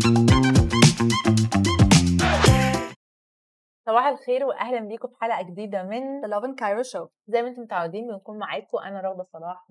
Thank you. الخير واهلا بيكم في حلقة جديدة من The Love in Cairo Show. زي ما أنتم متعودين بنكون معاكم أنا رغده صلاح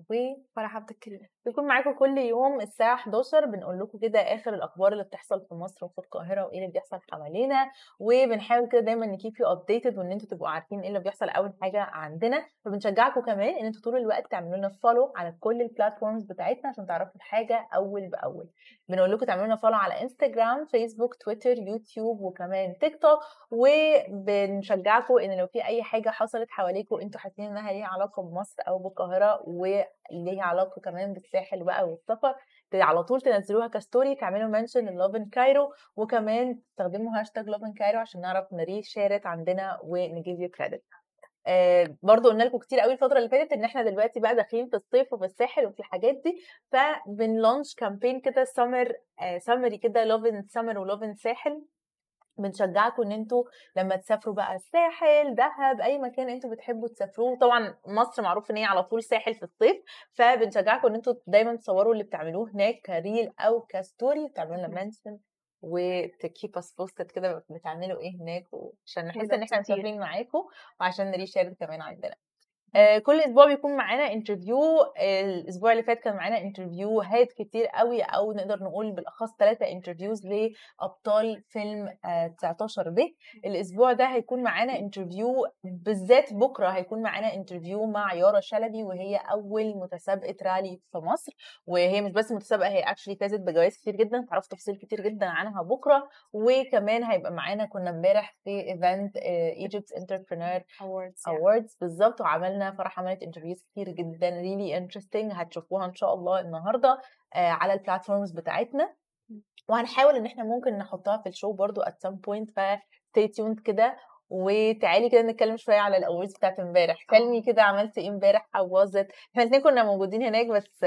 فرح عبد الكريم. بنكون معاكم كل يوم الساعة 11 بنقول لكم كده آخر الأخبار اللي بتحصل في مصر وفي القاهرة وإيه اللي بيحصل حوالينا وبنحاول كده دايما ن keep you updated وإن أنتوا تبقوا عارفين إيه اللي بيحصل أول حاجة عندنا. فبنشجعكم كمان إن أنتوا طول الوقت تعملوا لنا follow على كل ال platforms بتاعتنا عشان تعرفوا الحاجة أول بأول. بنقول لكم تعملوا لنا follow على Instagram Facebook Twitter YouTube وكمان تيك توك وبنشجعكم إن لو في أي حاجة حصلت حواليكم أنتوا حاسين إنها ليها علاقة بمصر أو بالقاهرة وليها علاقة كمان بالساحل بقى والسفر على طول تنزلوها ك story تعملوا mention Love in Cairo وكمان تستخدموا هاشتاج Love in Cairo عشان نعرف ن reshare عندنا ون give you credit آه برضو قلنا لكم كتير قوي الفترة اللي فاتت إن إحنا دلوقتي بقى داخلين في الصيف وفي الساحل وفي الحاجات دي فبن launch campaign كده summer آه summery كده love in summer و love in ساحل بنشجعكم إن أنتوا لما تسافروا بقى الساحل دهب أي مكان أنتوا بتحبوا تسافروه. طبعا مصر معروف إن هي على طول ساحل في الصيف فبنشجعكم إن أنتوا دايما تصوروا اللي بتعملوه هناك ك reel أو ك story. تعملوا لنا mention وت keep us posted كده بتعملوا إيه هناك عشان نحس إن إحنا مسافرين معاكم وعشان ن reshare كمان عندنا. كل أسبوع بيكون معانا interview الأسبوع اللي فات كان معانا interview هات كتير قوي أو نقدر نقول بالأخص ثلاثة interviews لأبطال فيلم آه 19 ب الأسبوع ده هيكون معانا interview بالذات بكرة هيكون معانا interview مع يارا شلبي وهي أول متسابقة رالي في مصر. وهي مش بس متسابقة هي actually فازت بجوائز كتير جدا تعرفوا تفاصيل كتير جدا عنها بكرة. وكمان هيبقى معانا كنا امبارح في event Egypt Entrepreneur Awards بالظبط وعملنا فرح عملت interviews كتير جدا really interesting هتشوفوها إن شاء الله النهارده آه على ال platforms بتاعتنا. وهنحاول إن إحنا ممكن نحطها في ال show برضو at some point ف stay tuned كده. وتعالي كده نتكلم شوية على ال awards بتاعت امبارح. كلمي كده عملتي إيه امبارح how was it إحنا الاثنين كنا موجودين هناك بس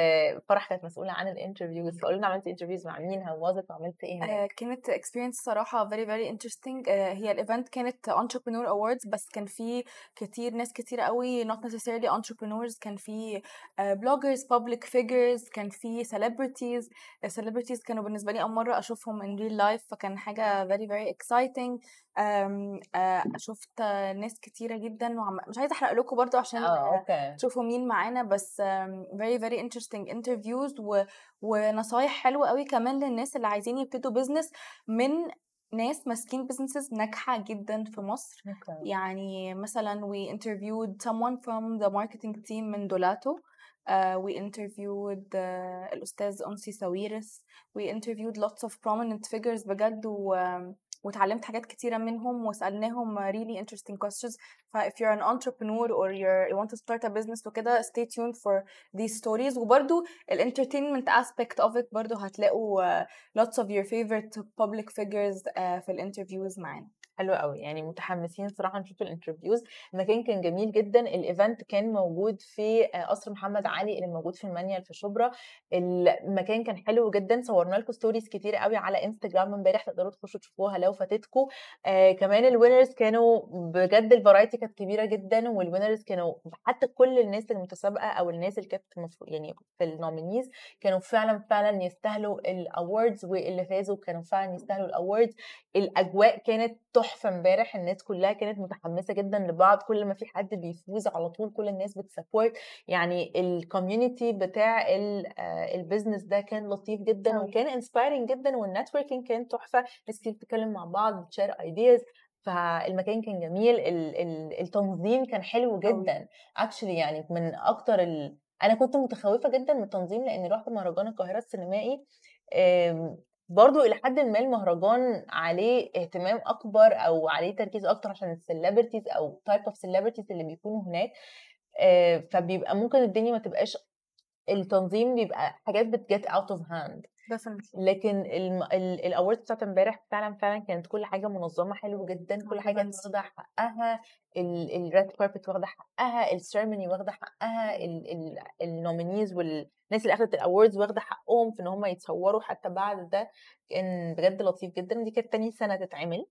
فرح كانت مسؤولة عن ال interviews فقولي لنا عملتي interviews مع مين how was it وعملتي إيه هناك؟ آه كانت experience صراحة very interesting. آه هي ال event كانت entrepreneur awards بس كان في كتير ناس كتير قوي not necessarily entrepreneurs كان في bloggers public figures كان في celebrities. celebrities كانوا بالنسبة لي أول مرة أشوفهم in real life فكان حاجة very very exciting. شفت ناس كتيرة جدا وعم... مش عايزة أحرق لكم برضو عشان okay. تشوفوا مين معانا بس very very interesting interviews و... ونصايح حلوة قوي كمان للناس اللي عايزين يبتدوا business من ناس ماسكين بزنسز ناجحة جدا في مصر okay. يعني مثلا we interviewed someone from the marketing team من دولاتو Uh, we interviewed uh, الأستاذ أنسي ساويرس we interviewed lots of prominent figures بجد و, وتعلمت حاجات كتيرة منهم وسألناهم really interesting questions ف if you're an entrepreneur or you're, you want to start a business وكده stay tuned for these stories وبرضو ال entertainment aspect of it برضو هتلاقوا uh, lots of your favorite public figures uh, في ال interviews معانا حلو قوي يعني متحمسين صراحة نشوف ال interviews المكان كان جميل جدا. ال event كان موجود في قصر محمد علي اللي موجود في المنيل في شبرا. المكان كان حلو جدا. صورنا لكم stories كتير قوي على انستجرام امبارح تقدروا تخشوا تشوفوها لو فاتتكم. آه كمان ال winners كانوا بجد ال variety كانت كبيرة جدا. وال winners كانوا حتى كل الناس المتسابقة أو الناس اللي كانت يعني في ال nominees كانوا فعلا فعلا يستاهلوا ال awards واللي فازوا كانوا فعلا يستاهلوا ال awards الأجواء كانت تحفة امبارح الناس كلها كانت متحمسة جدا لبعض كل ما في حد بيفوز على طول كل الناس بت support. يعني ال community بتاع ال business ده كان لطيف جدا. وكان inspiring جدا وال networking كان تحفة. ناس كتير بتتكلم مع بعض بت share ideas فالمكان كان جميل ال- ال- التنظيم كان حلو جدا. actually يعني من أكتر ال... أنا كنت متخوفة جدا من التنظيم لأن رحت مهرجان القاهرة السينمائي آم، برضو إلى حد ما المهرجان عليه اهتمام أكبر أو عليه تركيز أكتر عشان ال celebrities أو type of celebrities اللي بيكونوا هناك آه، فبيبقى ممكن الدنيا ما تبقاش التنظيم بيبقى حاجات بت get out of hand definitely. لكن ال awards بتاعت امبارح فعلا فعلا كانت كل حاجة منظمة حلو جدا كل حاجة. واخده حقها. ال red carpet واخدة حقها ال ceremony واخدة حقها ال nominees والناس اللي أخدت ال awards واخدة حقهم في إن هم يتصوروا حتى بعد ده كان بجد لطيف جدا. دي كانت تاني سنة تتعمل.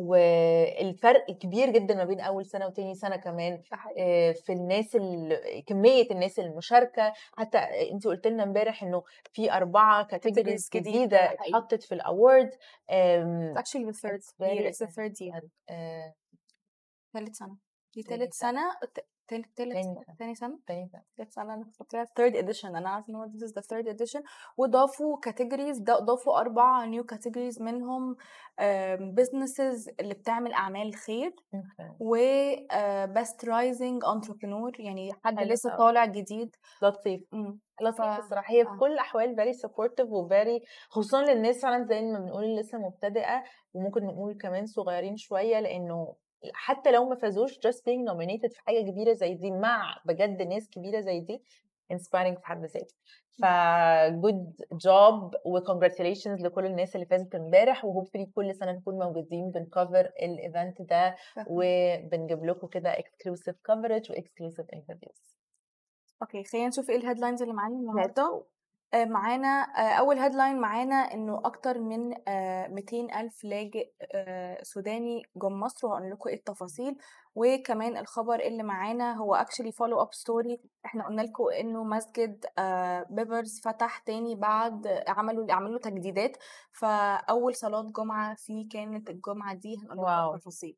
والفرق كبير جدا ما بين أول سنة وتاني سنة كمان. آه، في الناس ال- كمية الناس المشاركة. حتى انت قلت لنا امبارح إنه في أربعة categories جديدة. اتحطت في ال award It's actually the third ثالث سنة. دي تالت ثالث سنة. ت- تالت تاني تالت سنة. تاني سنة؟ تاني ثالث سنة. أنا فاكراها third edition. أنا عارفة إن هو is the third edition. وضافوا categories ده ضافوا أربعة new categories منهم businesses اللي بتعمل أعمال خير و best rising entrepreneur. يعني حد لسه. طالع جديد. لطيف. لطيف الصراحه هي في آه. كل الأحوال very supportive و very خصوصا للناس فعلا زي ما بنقول لسه مبتدئة. وممكن نقول كمان صغيرين شوية لأنه حتى لو ما فازوش just being nominated في حاجة كبيرة زي دي مع بجد ناس كبيرة زي دي inspiring في حد ذاته. ف good job و congratulations لكل الناس اللي فازت امبارح و hopefully كل سنة نكون موجودين بنكفر الايفنت ده وبنجيب لكم كده exclusive coverage و exclusive interviews. okay خلينا نشوف إيه ال headlines اللي معانا النهارده. معانا آه، أول headline معانا إنه أكتر من 200 ألف لاجئ آه، سوداني جم مصر وهقول لكم إيه التفاصيل. وكمان الخبر اللي معانا هو actually follow up story إحنا قلنا لكم إنه مسجد آه، بيبرز فتح تاني بعد عملوا عملوا تجديدات. فأول صلاة جمعة فيه كانت الجمعة دي. هنقول. لكم التفاصيل.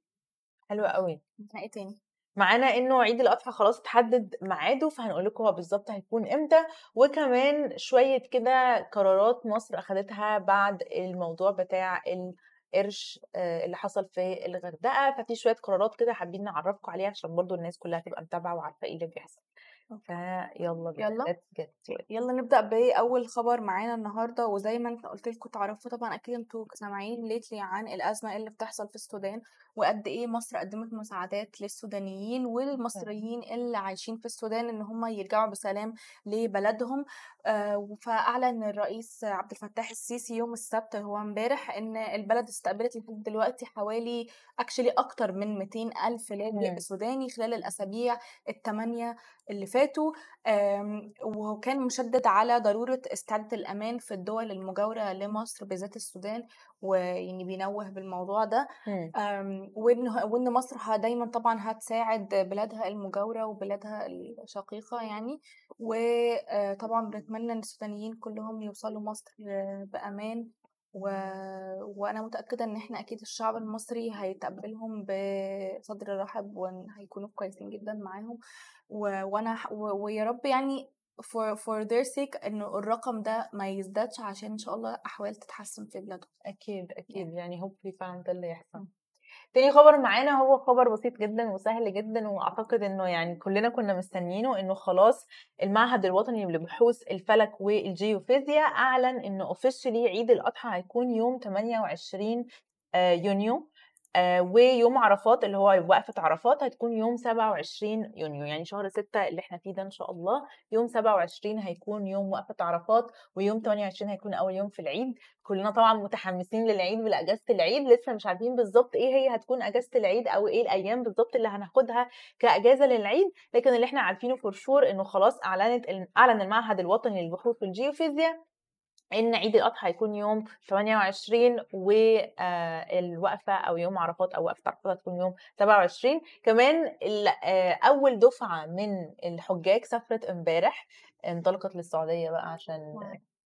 حلوة قوي إيه تاني. معانا إنه عيد الأضحى خلاص اتحدد ميعاده فهنقول لكم هو بالظبط هيكون إمتى وكمان شوية كده قرارات مصر اخذتها بعد الموضوع بتاع القرش آه، اللي حصل في الغردقة. ففي شوية قرارات كده حابين نعرفكم عليها عشان برضو الناس كلها تبقى متابعة وعارفة إيه اللي بيحصل. فيلا يلا. يلا نبدأ بأول خبر معانا النهاردة وزي ما أنت قلت لكم تعرفوا طبعا أكيد أنتوا سامعين ليتلي عن الأزمة اللي بتحصل في السودان. وقد إيه مصر قدمت مساعدات للسودانيين والمصريين اللي عايشين في السودان إن هم يرجعوا بسلام لبلدهم. آه، فأعلن الرئيس عبد الفتاح السيسي يوم السبت هو امبارح إن البلد استقبلت لحد دلوقتي حوالي اكشلي أكتر من 200 ألف لاجئ. سوداني خلال الأسابيع الثمانية اللي فاتوا. وكان مشدد على ضرورة استعادة الأمان في الدول المجاورة لمصر بالذات السودان. ويعني بينوه بالموضوع ده مم. آم، وإن وإن مصر دايما طبعا هتساعد بلادها المجاورة وبلادها الشقيقة يعني وطبعا بنتمنى إن السودانيين كلهم يوصلوا مصر بأمان و... وأنا متأكدة إن إحنا أكيد الشعب المصري هيتقبلهم بصدر رحب وهيكونوا كويسين جدا معاهم و... وأنا و... ويا رب يعني for for their sake إنه الرقم ده ما يزدادش عشان إن شاء الله أحوال تتحسن في بلادهم. أكيد أكيد. يعني. hopefully فعلا ده اللي يحصل. تاني خبر معانا هو خبر بسيط جدا وسهل جدا وأعتقد إنه يعني كلنا كنا مستنيينه إنه خلاص المعهد الوطني لبحوث الفلك والجيوفيزياء أعلن إنه اوفيشلي عيد الأضحى هيكون يوم 28 آه، يونيو. آه، ويوم عرفات اللي هو وقفة عرفات هتكون يوم 27 يونيو يعني شهر 6 اللي إحنا فيه ده إن شاء الله يوم 27 هيكون يوم وقفة عرفات ويوم 28 هيكون أول يوم في العيد. كلنا طبعا متحمسين للعيد ولأجازة العيد لسه مش عارفين بالظبط إيه هي هتكون أجازة العيد أو إيه الأيام بالظبط اللي هناخدها كأجازة للعيد. لكن اللي إحنا عارفينه فور شور إنه خلاص أعلنت أعلن المعهد الوطني للبحوث في الجيوفيزياء إن عيد الأضحى هيكون يوم 28 والوقفه أو يوم عرفات أو وقفة عرفات هتكون يوم 27 كمان آه، أول دفعة من الحجاج سافرت امبارح انطلقت للسعودية بقى عشان.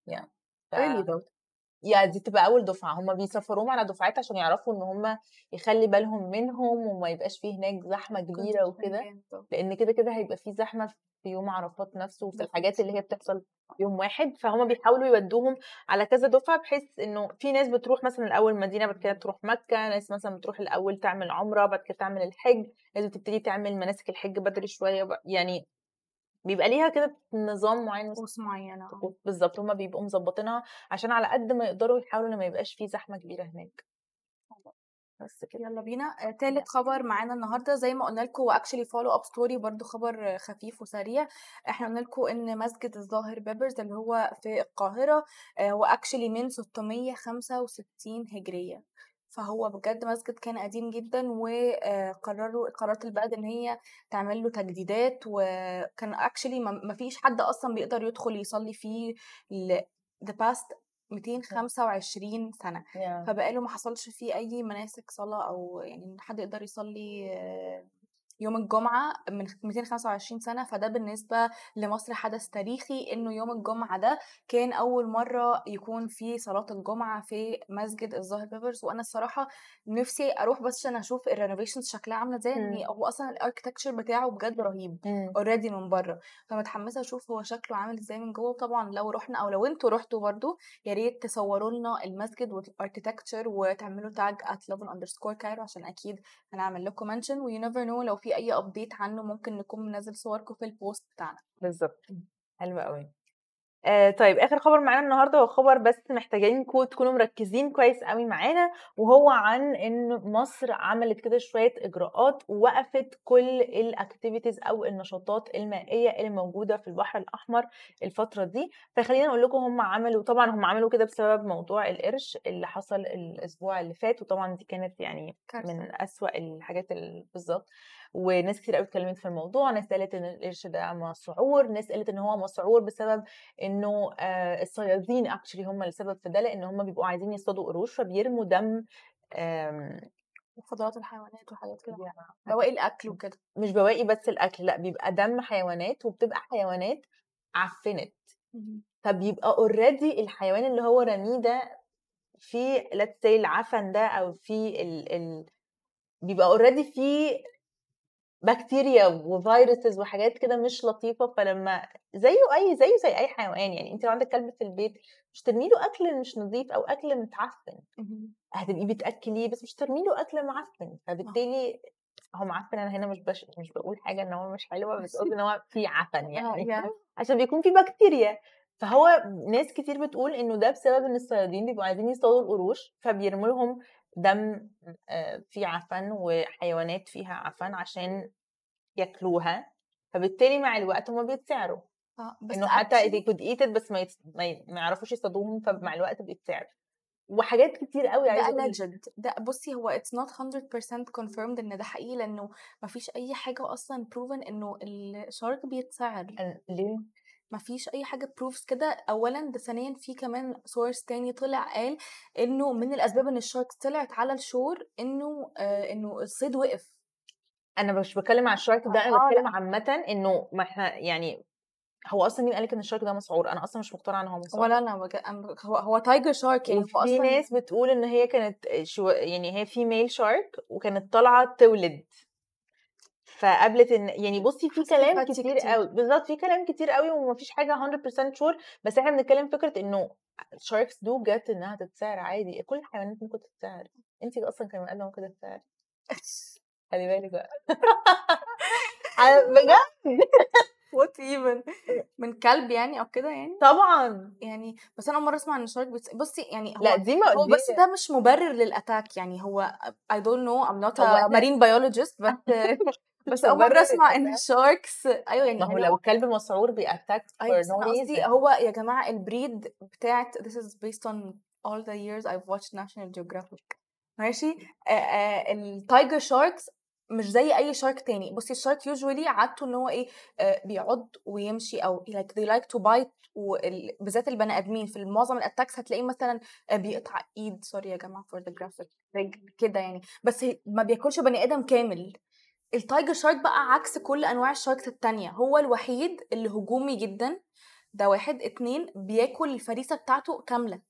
يعني ف... يا دي تبقى أول دفعة. هم بيسفروهم على دفعات عشان يعرفوا إن هم يخلي بالهم منهم وما يبقاش فيه هناك زحمة كبيرة وكده. لأن كده كده هيبقى فيه زحمة في يوم عرفات نفسه وفي الحاجات اللي هي بتحصل في يوم واحد. فهم بيحاولوا يودوهم على كذا دفعة بحيث إنه في ناس بتروح مثلا الأول مدينة بعد كده تروح مكة ناس مثلا بتروح الأول تعمل عمرة بعد كده تعمل الحج لازم تبتدي تعمل مناسك الحج بدري شوية. يعني بيبقى ليها كده نظام معين طقوس معينة آه. بالظبط هما بيبقوا مظبطينها عشان على قد ما يقدروا يحاولوا ان ما يبقاش فيه زحمة كبيرة هناك. بس كده. يلا بينا. آه، تالت خبر معانا النهارده زي ما قلنا لكم هو actually follow up story برضو خبر آه، خفيف وسريع. إحنا قلنا لكم إن مسجد الظاهر بيبرز اللي هو في القاهرة آه، هو actually من 665 هجرية. فهو بجد مسجد كان قديم جدا وقرروا قررت البلد إن هي تعمل له تجديدات وكان اكشلي ما فيش حد أصلا بيقدر يدخل يصلي فيه ل- the past 225 سنة. فبقاله ما حصلش فيه أي مناسك صلاة أو يعني إن حد يقدر يصلي يوم الجمعة من 225 سنة فده بالنسبة لمصر حدث تاريخي إنه يوم الجمعة ده كان أول مرة يكون في صلاة الجمعة في مسجد الظاهر بيبرز وأنا الصراحة نفسي أروح بس عشان أشوف ال renovations شكلها عاملة إزاي مم. إن هو أصلا ال architecture بتاعه بجد رهيب مم. already من بره فمتحمسة أشوف هو شكله عامل إزاي من جوه وطبعا لو رحنا أو لو أنتوا رحتوا برضو يا ريت تصوروا لنا المسجد وال architecture وتعملوا tag at lovin underscore cairo عشان أكيد هنعمل لكم mention و you never know لو في أي update عنه ممكن نكون منزل صوركم في ال post بتاعنا. بالظبط. حلو قوي آه طيب آخر خبر معانا النهارده هو خبر بس محتاجينكم تكونوا مركزين كويس قوي معانا وهو عن إن مصر عملت كده شوية إجراءات ووقفت كل الاكتيفيتيز أو النشاطات المائية اللي موجودة في البحر الأحمر الفترة دي. فخلينا نقول لكم هم عملوا طبعا هم عملوا كده بسبب موضوع القرش اللي حصل الأسبوع اللي فات وطبعا دي كانت يعني كارثة. من أسوأ الحاجات ال- بالظبط. وناس كتير قوي اتكلمت في الموضوع ناس قالت إن القرش ده مسعور ناس قالت إن هو مسعور بسبب إنه آه، الصيادين actually هم السبب في ده لأن هم بيبقوا عايزين يصطادوا قروش فبيرموا دم وفضلات الحيوانات وحاجات كده. يعني بواقي الأكل وكده. مش بواقي بس الأكل لأ بيبقى دم حيوانات وبتبقى حيوانات عفنت. فبيبقى already الحيوان اللي هو رميه ده في say العفن ده أو في ال ال بيبقى اوريدي في بكتيريا وفيروسز وحاجات كده مش لطيفة فلما زيه أي زيه زي أي حيوان يعني انت لو عندك كلب في البيت مش ترمي له أكل مش نظيف أو أكل متعفن. هتبقي بتأكليه بس مش ترمي له أكل معفن فبالتالي هو معفن أنا هنا مش بش... مش بقول حاجة إن هو مش حلوة بس قصدي إن هو في عفن يعني يعني عشان بيكون في بكتيريا فهو ناس كتير بتقول إنه ده بسبب إن الصيادين بيبقوا عايزين يصطادوا القروش فبيرموا لهم دم آه، فيه عفن وحيوانات فيها عفن عشان ياكلوها فبالتالي مع الوقت هما بيتسعروا. آه بس إنه حتى they could eat it بس ما, يت... ما, يعرفوش يصطادوهم فمع الوقت بيتسعروا وحاجات كتير قوي ده عايزة أقول alleged ده بصي هو it's not 100% confirmed إن ده حقيقي لأنه مفيش أي حاجة أصلا proven إنه الشارك بيتسعر. ليه؟ مفيش أي حاجة proofs كده. اولا ده ثانيا في كمان سورس تاني طلع قال إنه من الأسباب إن ال sharks طلعت على ال shore إنه آه إنه الصيد وقف. أنا مش بتكلم على ال shark ده أنا آه، بتكلم عامه إنه ما إحنا يعني هو أصلا مين قالك إن ال shark ده مسعور؟ أنا أصلا مش مقتنعة إن هو مسعور. ولا أنا بج... أنا- هو هو tiger shark يعني هو أصلا ناس بتقول إن هي كانت she يعني هي female shark وكانت طالعة تولد. فقابلت إن يعني بصي في كلام كتير كتير. قوي بالظبط في كلام كتير قوي ومفيش حاجة 100% sure بس إحنا بنتكلم فكرة إنه الشاركس دو جت إنها تتسعر عادي كل الحيوانات ممكن تتسعر. انت أصلا كمان قادره ممكن تتسعر. خلي بالك بقى. بجد؟ وات ايفن من كلب يعني أو كده يعني؟ طبعا. يعني بس أنا أول مرة أسمع إن الشارك بيتس... بصي يعني هو لأ دي ما هو بس ده مش مبرر للاتاك يعني هو I'm not هو a إحنا- marine biologist بس بس أول مرة أسمع إن. الشاركس أيوه يعني ما هو لو الكلب مسعور بيأتاك أيوه أنا قصدي هو يا جماعة البريد بتاعت this is based on all the years I've watched National Geographic. ماشي؟ ال tiger sharks مش زي أي shark تاني. بصي ال shark usually عادته إن هو إيه آه بيعض ويمشي أو like they like to bite وال- بالذات البني آدمين. في معظم ال attacks هتلاقيه مثلا آه، بيقطع إيد. sorry يا جماعة for the graphic. رجل كده يعني. بس ما بياكلش بني آدم كامل. ال tiger shark بقى عكس كل أنواع ال sharks التانية. هو الوحيد اللي هجومي جدا. ده واحد اتنين بياكل الفريسة بتاعته كاملة.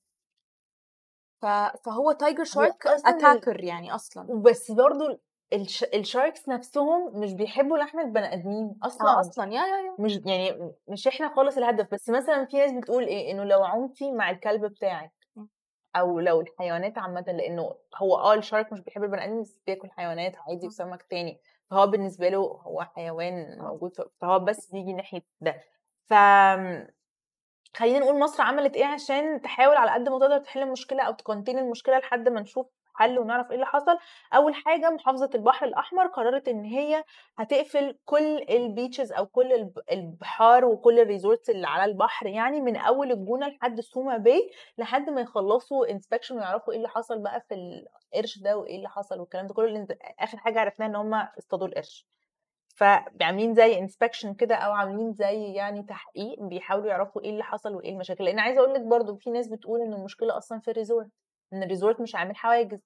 ف... فهو tiger shark attacker يعني أصلا. بس برضو الش... ال sharks نفسهم مش بيحبوا لحم البني آدمين أصلا آه أصلا. yeah yeah yeah. مش يعني مش إحنا خالص الهدف. بس مثلا في ناس بتقول إيه؟ إنه لو عمتي مع الكلب بتاعك. أو لو الحيوانات عامة لأنه هو آه ال shark مش بيحب البني آدم بس بياكل حيوانات عادي. وسمك تاني. فهو بالنسبة له هو حيوان. موجود فهو بس بيجي ناحية ده ف خلينا نقول مصر عملت إيه عشان تحاول على قد ما تقدر تحل المشكلة أو ت contain المشكلة لحد ما نشوف حل ونعرف إيه اللي حصل. أول حاجة محافظة البحر الأحمر قررت إن هي هتقفل كل ال beaches أو كل الب- البحار وكل ال resorts اللي على البحر يعني من أول الجونة لحد سوما باي لحد ما يخلصوا inspection ويعرفوا إيه اللي حصل بقى في القرش ده وإيه اللي حصل والكلام ده كله آخر حاجة عرفناها إن هم اصطادوا القرش. فعاملين زي inspection كده أو عاملين زي يعني تحقيق بيحاولوا يعرفوا إيه اللي حصل وإيه المشاكل. لأن عايزة أقول لك برضو في ناس بتقول إن المشكلة أصلا في ال resort إن ال resort مش عامل حواجز.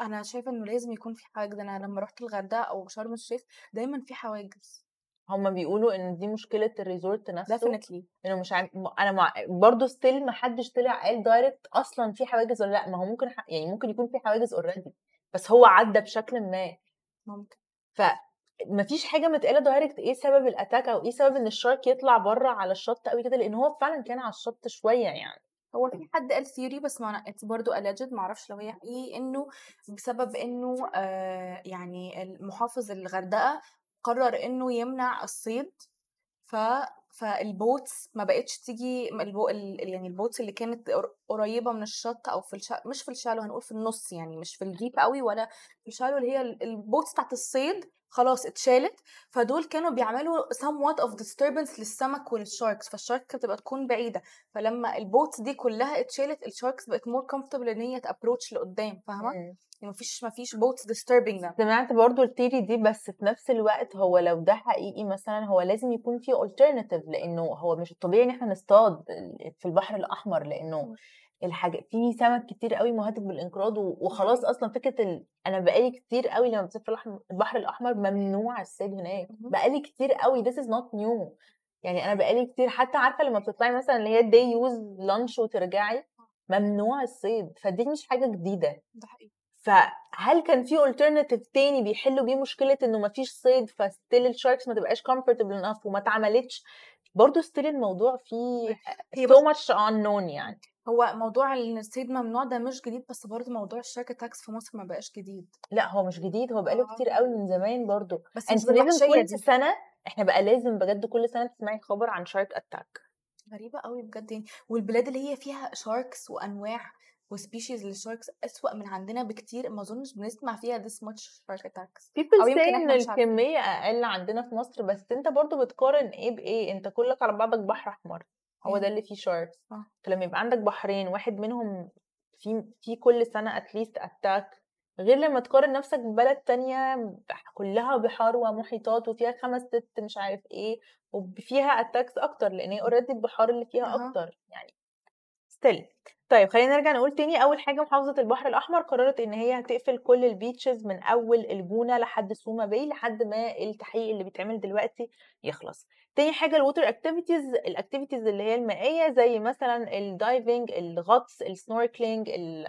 أنا شايفة إنه لازم يكون في حواجز. أنا لما رحت الغردقة أو شرم الشيخ دايما في حواجز. هما بيقولوا إن دي مشكلة ال resort نفسه definitely إنه مش عارف أنا مع برضه still ما حدش طلع قال direct أصلا في حواجز ولا لأ. ما هو ممكن ح... يعني ممكن يكون في حواجز already بس هو عدى بشكل ما. ممكن. ف مفيش حاجة متقالة direct إيه سبب ال attack أو إيه سبب إن ال shark يطلع بره على الشط قوي كده لأن هو فعلا كان على الشط شوية يعني. هو في حد قال theory بس ما it's برضه alleged ما أعرفش لو هي حقيقي إنه بسبب إنه آه يعني المحافظ الغردقة قرر إنه يمنع الصيد ف فال boats ما بقتش تيجي البو... ال- يعني ال boats اللي كانت قر- قريبة من الشط أو في الش... مش في ال shallow هنقول في النص يعني مش في ال deep قوي ولا في الشالو اللي هي ال- البوتس بتاعت الصيد خلاص اتشالت فدول كانوا بيعملوا somewhat of disturbance للسمك ولل sharks فال shark كانت بتبقى تكون بعيدة فلما ال boats دي كلها اتشالت ال sharks بقت more comfortable إن هي تابروتش لقدام فاهمة؟ يعني مفيش مفيش boats disturbing them. سمعت برضو ال theory دي بس في نفس الوقت هو لو ده حقيقي مثلا هو لازم يكون في alternative لأنه هو مش الطبيعي إن إحنا نصطاد في البحر الأحمر لأنه الحاجة في سمك كتير قوي مهدد بالإنقراض وخلاص أصلا فكرة ال... أنا بقالي كتير قوي لما بسافر البحر الأحمر ممنوع الصيد هناك. بقالي كتير قوي this is not new. يعني أنا بقالي كتير حتى عارفة لما بتطلعي مثلا اللي هي day use lunch وترجعي ممنوع الصيد فدي مش حاجة جديدة. ده حقيقي. فهل كان في alternative تاني بيحلوا بيه مشكلة إنه مفيش صيد فستيل الشاركس ما تبقاش comfortable enough وما اتعملتش؟ برضه still الموضوع فيه so much unknown يعني. هو موضوع ان الصيد ممنوع ده مش جديد بس برضه موضوع ال shark attacks في مصر ما بقاش جديد. لأ هو مش جديد هو بقاله آه. كتير قوي من زمان برضه. بس انت لازم كل دي. سنة إحنا بقى لازم بجد كل سنة تسمعي خبر عن shark attack غريبة قوي بجد يعني. والبلاد اللي هي فيها sharks وأنواع و species لل sharks أسوأ من عندنا بكتير ما أظنش بنسمع فيها this much shark attacks. People say إن. الكمية أقل عندنا في مصر بس أنت برضه بتقارن إيه بإيه؟ أنت كلك على بعضك بحر أحمر. هو ده. اللي فيه sharks. فلما يبقى عندك بحرين واحد منهم في في كل سنة at least attack غير لما تقارن نفسك ببلد تانية كلها بحار ومحيطات وفيها خمس ست مش عارف إيه وفيها attacks أكتر لأن هي already البحار اللي فيها. أكتر يعني still طيب خلينا نرجع نقول تاني أول حاجة محافظة البحر الأحمر قررت إن هي هتقفل كل ال beaches من أول الجونة لحد سوما باي لحد ما التحقيق اللي بيتعمل دلوقتي يخلص. تاني حاجة ال water activities ال activities اللي هي المائية زي مثلا ال diving الغطس ال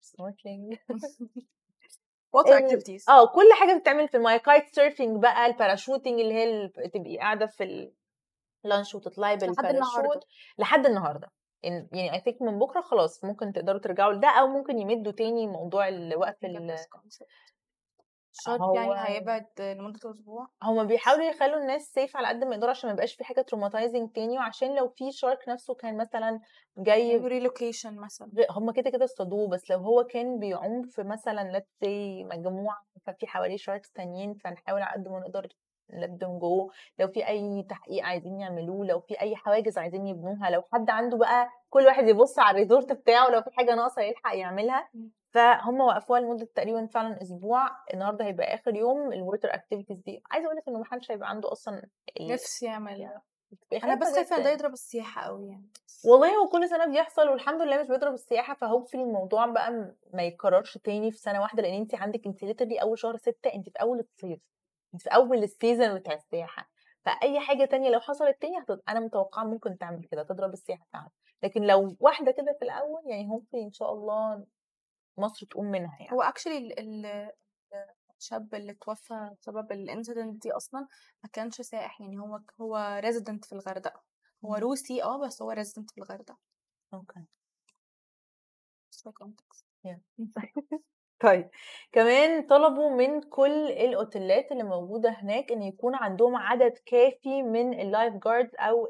snorkeling ال snorkeling activities. آه كل حاجة بتتعمل في الماية kite surfing بقى ال parachuting اللي هي تبقي قاعدة في اللانش وتطلعي لحد النهارده. بالباراشوت لحد النهارده. إن- يعني I think من بكرة خلاص ممكن تقدروا ترجعوا لده أو ممكن يمدوا تاني موضوع الوقف ال- هو يعني هيبعد لمدة أسبوع. هما بيحاولوا يخلوا الناس safe على قد ما يقدروا عشان ما يبقاش في حاجة traumatizing تاني وعشان لو في shark نفسه كان مثلا جاي relocation مثلا. هما كده كده اصطادوه بس لو هو كان بيعوم في مثلا say مجموعة ففي حواليه sharks تانيين فنحاول على قد ما نقدر them go لو في أي تحقيق عايزين يعملوه لو في أي حواجز عايزين يبنوها لو حد عنده بقى كل واحد يبص على ال resort بتاعه لو في حاجة ناقصة يلحق يعملها. فهم وقفوها لمدة تقريبا فعلا أسبوع النهاردة هيبقى آخر يوم ال water activities دي. عايزة أقول لك إنه محدش هيبقى عنده أصلا ال- نفسي يعمل. أنا بس خايفة إن ده. يضرب السياحة قوي يعني. والله هو كل سنة بيحصل والحمد لله مش بيضرب السياحة ف hopefully الموضوع بقى ما يتكررش تاني في سنة واحدة لأن انت عندك انت literally أول شهر ستة انت في أول الصيف. في أول ال season بتاع السياحة فأي حاجة تانية لو حصلت تاني هتض... أنا متوقعة ممكن تعمل كده تضرب السياحة فعلا لكن لو واحدة كده في الأول يعني hopefully إن شاء الله مصر تقوم منها يعني هو actually ال ال الشاب اللي توفى بسبب ال incident دي أصلا ما كانش سائح يعني هو هو resident في الغردقة هو. روسي آه بس هو resident في الغردقة okay context. طيب كمان طلبوا من كل الأوتيلات اللي موجودة هناك إن يكون عندهم عدد كافي من ال lifeguards أو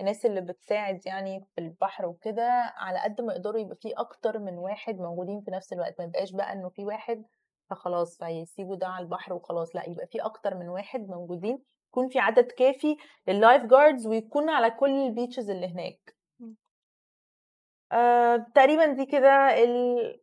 الناس اللي بتساعد يعني في البحر وكده على قد ما يقدروا يبقى في أكتر من واحد موجودين في نفس الوقت ما يبقاش بقى إنه في واحد فخلاص فيسيبوا ده على البحر وخلاص لأ يبقى في أكتر من واحد موجودين يكون في عدد كافي لل lifeguards ويكون على كل ال beaches اللي هناك. آه، تقريبا دي كده ال...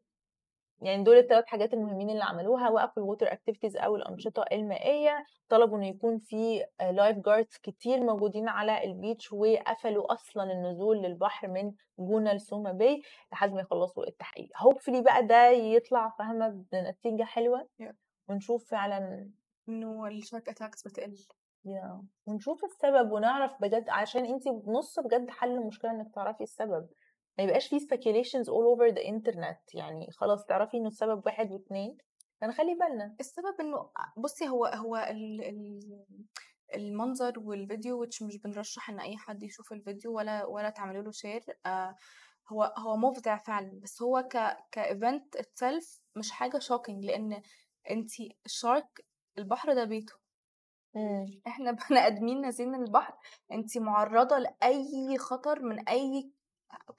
يعني دول الثلاث حاجات المهمين اللي عملوها وقفوا ال water activities أو الأنشطة المائية طلبوا إن يكون في lifeguards كتير موجودين على ال beach وقفلوا أصلا النزول للبحر من جونة لسوما باي لحد ما يخلصوا التحقيق. hopefully بقى ده يطلع فاهمة؟ بنتيجة حلوة. Yeah. ونشوف فعلا انه ال shark attacks بتقل. يا ونشوف السبب ونعرف بجد عشان انت نص بجد حل المشكلة إنك تعرفي السبب. ما يبقاش في speculations all over the internet. يعني خلاص تعرفي إنه السبب واحد واثنين فنخلي بالنا. السبب إنه بصي هو هو ال ال المنظر والفيديو which مش بنرشح إن أي حد يشوف الفيديو ولا ولا تعملوا له share آه هو هو مفزع فعلا. بس هو ك ك event itself مش حاجة shocking لأن انتي ال shark البحر ده بيته. إحنا بني آدمين نازلين من البحر. انتي معرضة لأي خطر من أي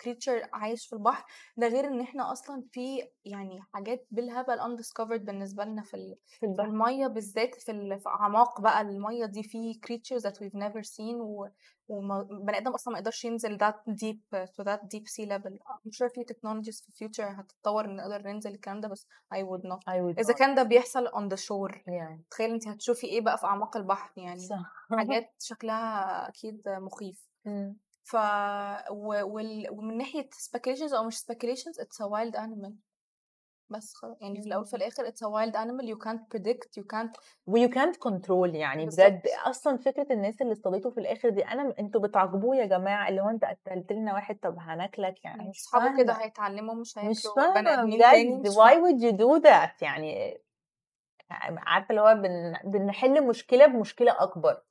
creature عايش في البحر ده غير إن إحنا أصلا في يعني حاجات بالهبل undiscovered بالنسبة لنا في في المية بالذات في, ال- في أعماق بقى المية دي في creatures that we've never seen و وبني آدم أصلا ما يقدرش ينزل that deep to that deep sea level I'm sure في technologies في future هتتطور إن نقدر ننزل الكلام ده بس I would not I would إذا. كان ده بيحصل on the shore yeah. تخيل انت هتشوفي إيه بقى في أعماق البحر يعني صح حاجات شكلها أكيد مخيف مم. ف و... وال... ومن ناحية speculations أو مش speculations it's a wild animal. بس خلاص يعني في الأول وفي مم. الآخر it's a wild animal you can't predict you can't و you can't control يعني. بجد أصلا فكرة الناس اللي اصطادته في الآخر دي أنا أنتوا بتعاقبوه يا جماعة اللي هو أنت قتلت لنا واحد طب هناكلك يعني مش أصحابه كده هيتعلموا مش مش هياكلوا بني فاهمة بجد. مش why would you do that يعني عارفة اللي هو بن... بنحل مشكلة بمشكلة أكبر.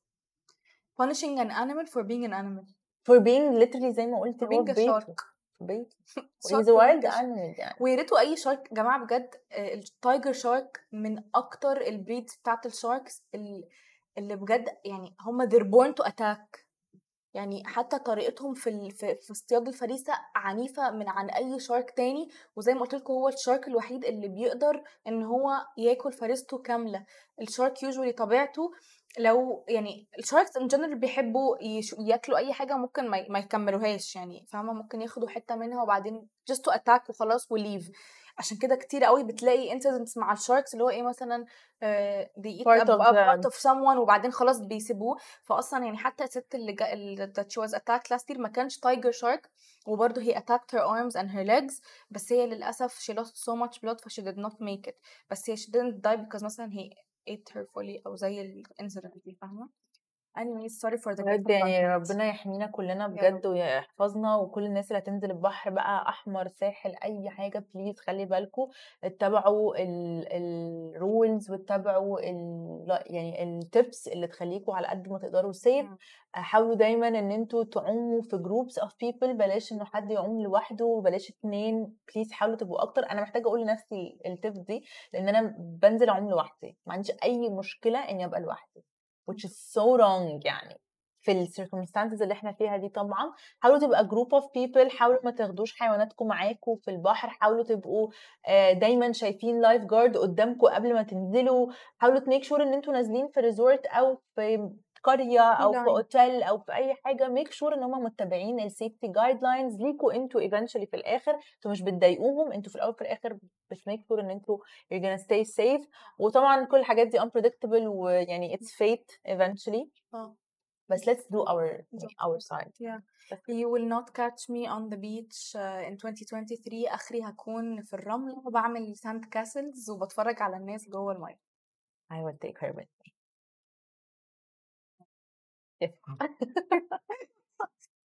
Punishing an animal for being an animal. For being literally زي ما قلت for هو being في a بيته بيته. For wild animal يعني. ويا ريتوا أي shark يا جماعة بجد آه، ال tiger shark من أكتر ال breeds بتاعت ال sharks ال- اللي بجد يعني هما they're born to attack. يعني حتى طريقتهم في ال... في, في اصطياد الفريسة عنيفة من عن أي shark تاني. وزي ما قلت لكم هو ال shark الوحيد اللي بيقدر إن هو ياكل فريسته كاملة. ال shark usually طبيعته لو يعني ال sharks in general بيحبوا. ياكلوا أي حاجة ممكن ما, يكملوهاش يعني فاهمة ممكن ياخدوا حتة منها وبعدين just to attack وخلاص و leave عشان كده كتير قوي بتلاقي incidents مع ال sharks اللي هو إيه مثلا uh, they eat Part a, of a part them. of someone وبعدين خلاص بيسيبوه فاصلا يعني حتى الست اللي جا اللي that she was attacked last year ما كانش tiger shark وبرضه he attacked her arms and her legs بس هي للأسف she lost so much blood ف she did not make it بس هي she didn't die because مثلا he it hurtfully أو زي ال incident دي فاهمة؟ Anyways sorry for the بجد يعني. ربنا يحمينا كلنا. بجد ويحفظنا وكل الناس اللي هتنزل البحر بقى أحمر ساحل أي حاجة please خلي بالكم اتبعوا ال rules واتبعوا ال يعني ال tips اللي تخليكم على قد ما تقدروا safe. حاولوا دايما إن أنتوا تعوموا في groups of people بلاش إنه حد يعوم لوحده بلاش اتنين please حاولوا تبقوا أكتر أنا محتاجة أقول لنفسي ال tips دي لأن أنا بنزل أعوم لوحدي ما عنديش أي مشكلة إني أبقى لوحدي which is so wrong يعني. في ال circumstances اللي إحنا فيها دي طبعا حاولوا تبقى group of people حاولوا ما تاخدوش حيواناتكم معاكم في البحر حاولوا تبقوا آه، دايما شايفين guard قدامكم قبل ما تنزلوا. حاولوا ت make sure إن أنتوا نازلين في resort أو في قرية أو في. أوتيل أو في أي حاجة make sure إن هم متبعين ال safety guidelines ليكوا أنتوا eventually في الآخر أنتوا مش بتضايقوهم أنتوا في الأول وفي الآخر بت make sure إن أنتوا you're gonna stay safe. وطبعا كل الحاجات دي unpredictable ويعني it's fate eventually. آه. بس let's do our بالظبط. our side. Yeah. You will not catch me on the beach uh, in 2023 آخري هكون في الرمل وبعمل sand castles وبتفرج على الناس جوه المية. I will take her with me. كده.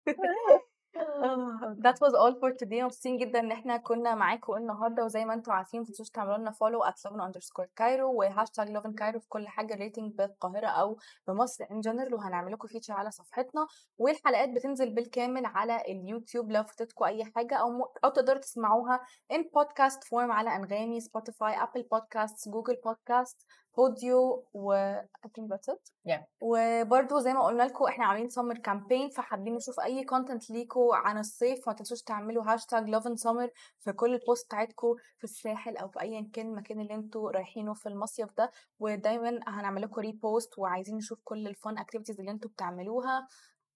That was all for today. مبسوطين جدا إن إحنا كنا معاكم النهارده وزي ما أنتم عارفين متنسوش تعملوا لنا follow at Lovin underscore Cairo وهاشتاج Lovin Cairo في كل حاجة related بالقاهرة أو بمصر in general وهنعمل لكم feature على صفحتنا. والحلقات بتنزل بالكامل على اليوتيوب. لو فاتتكم أي حاجة أو م... أو تقدروا تسمعوها in podcast form على أنغامي Spotify Apple Podcast Google Podcast Podeo و I think that's it. Yeah. وبرده زي ما قلنا لكم إحنا عاملين summer campaign فحابين نشوف أي content عن الصيف ما تنسوش تعملوا هاشتاج Lovin Summer في كل ال posts بتاعتكم في الساحل أو في ايا كان المكان اللي أنتوا رايحينه في المصيف ده ودايما هنعمل لكم repost وعايزين نشوف كل ال fun activities اللي أنتوا بتعملوها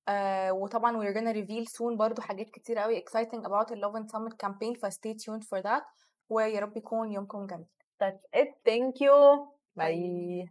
آه وطبعا we're gonna reveal soon برضو حاجات كتير قوي exciting about the Lovin Summer campaign ف stay tuned for that ويا رب يكون يومكم جميل That's it. Thank you. Bye.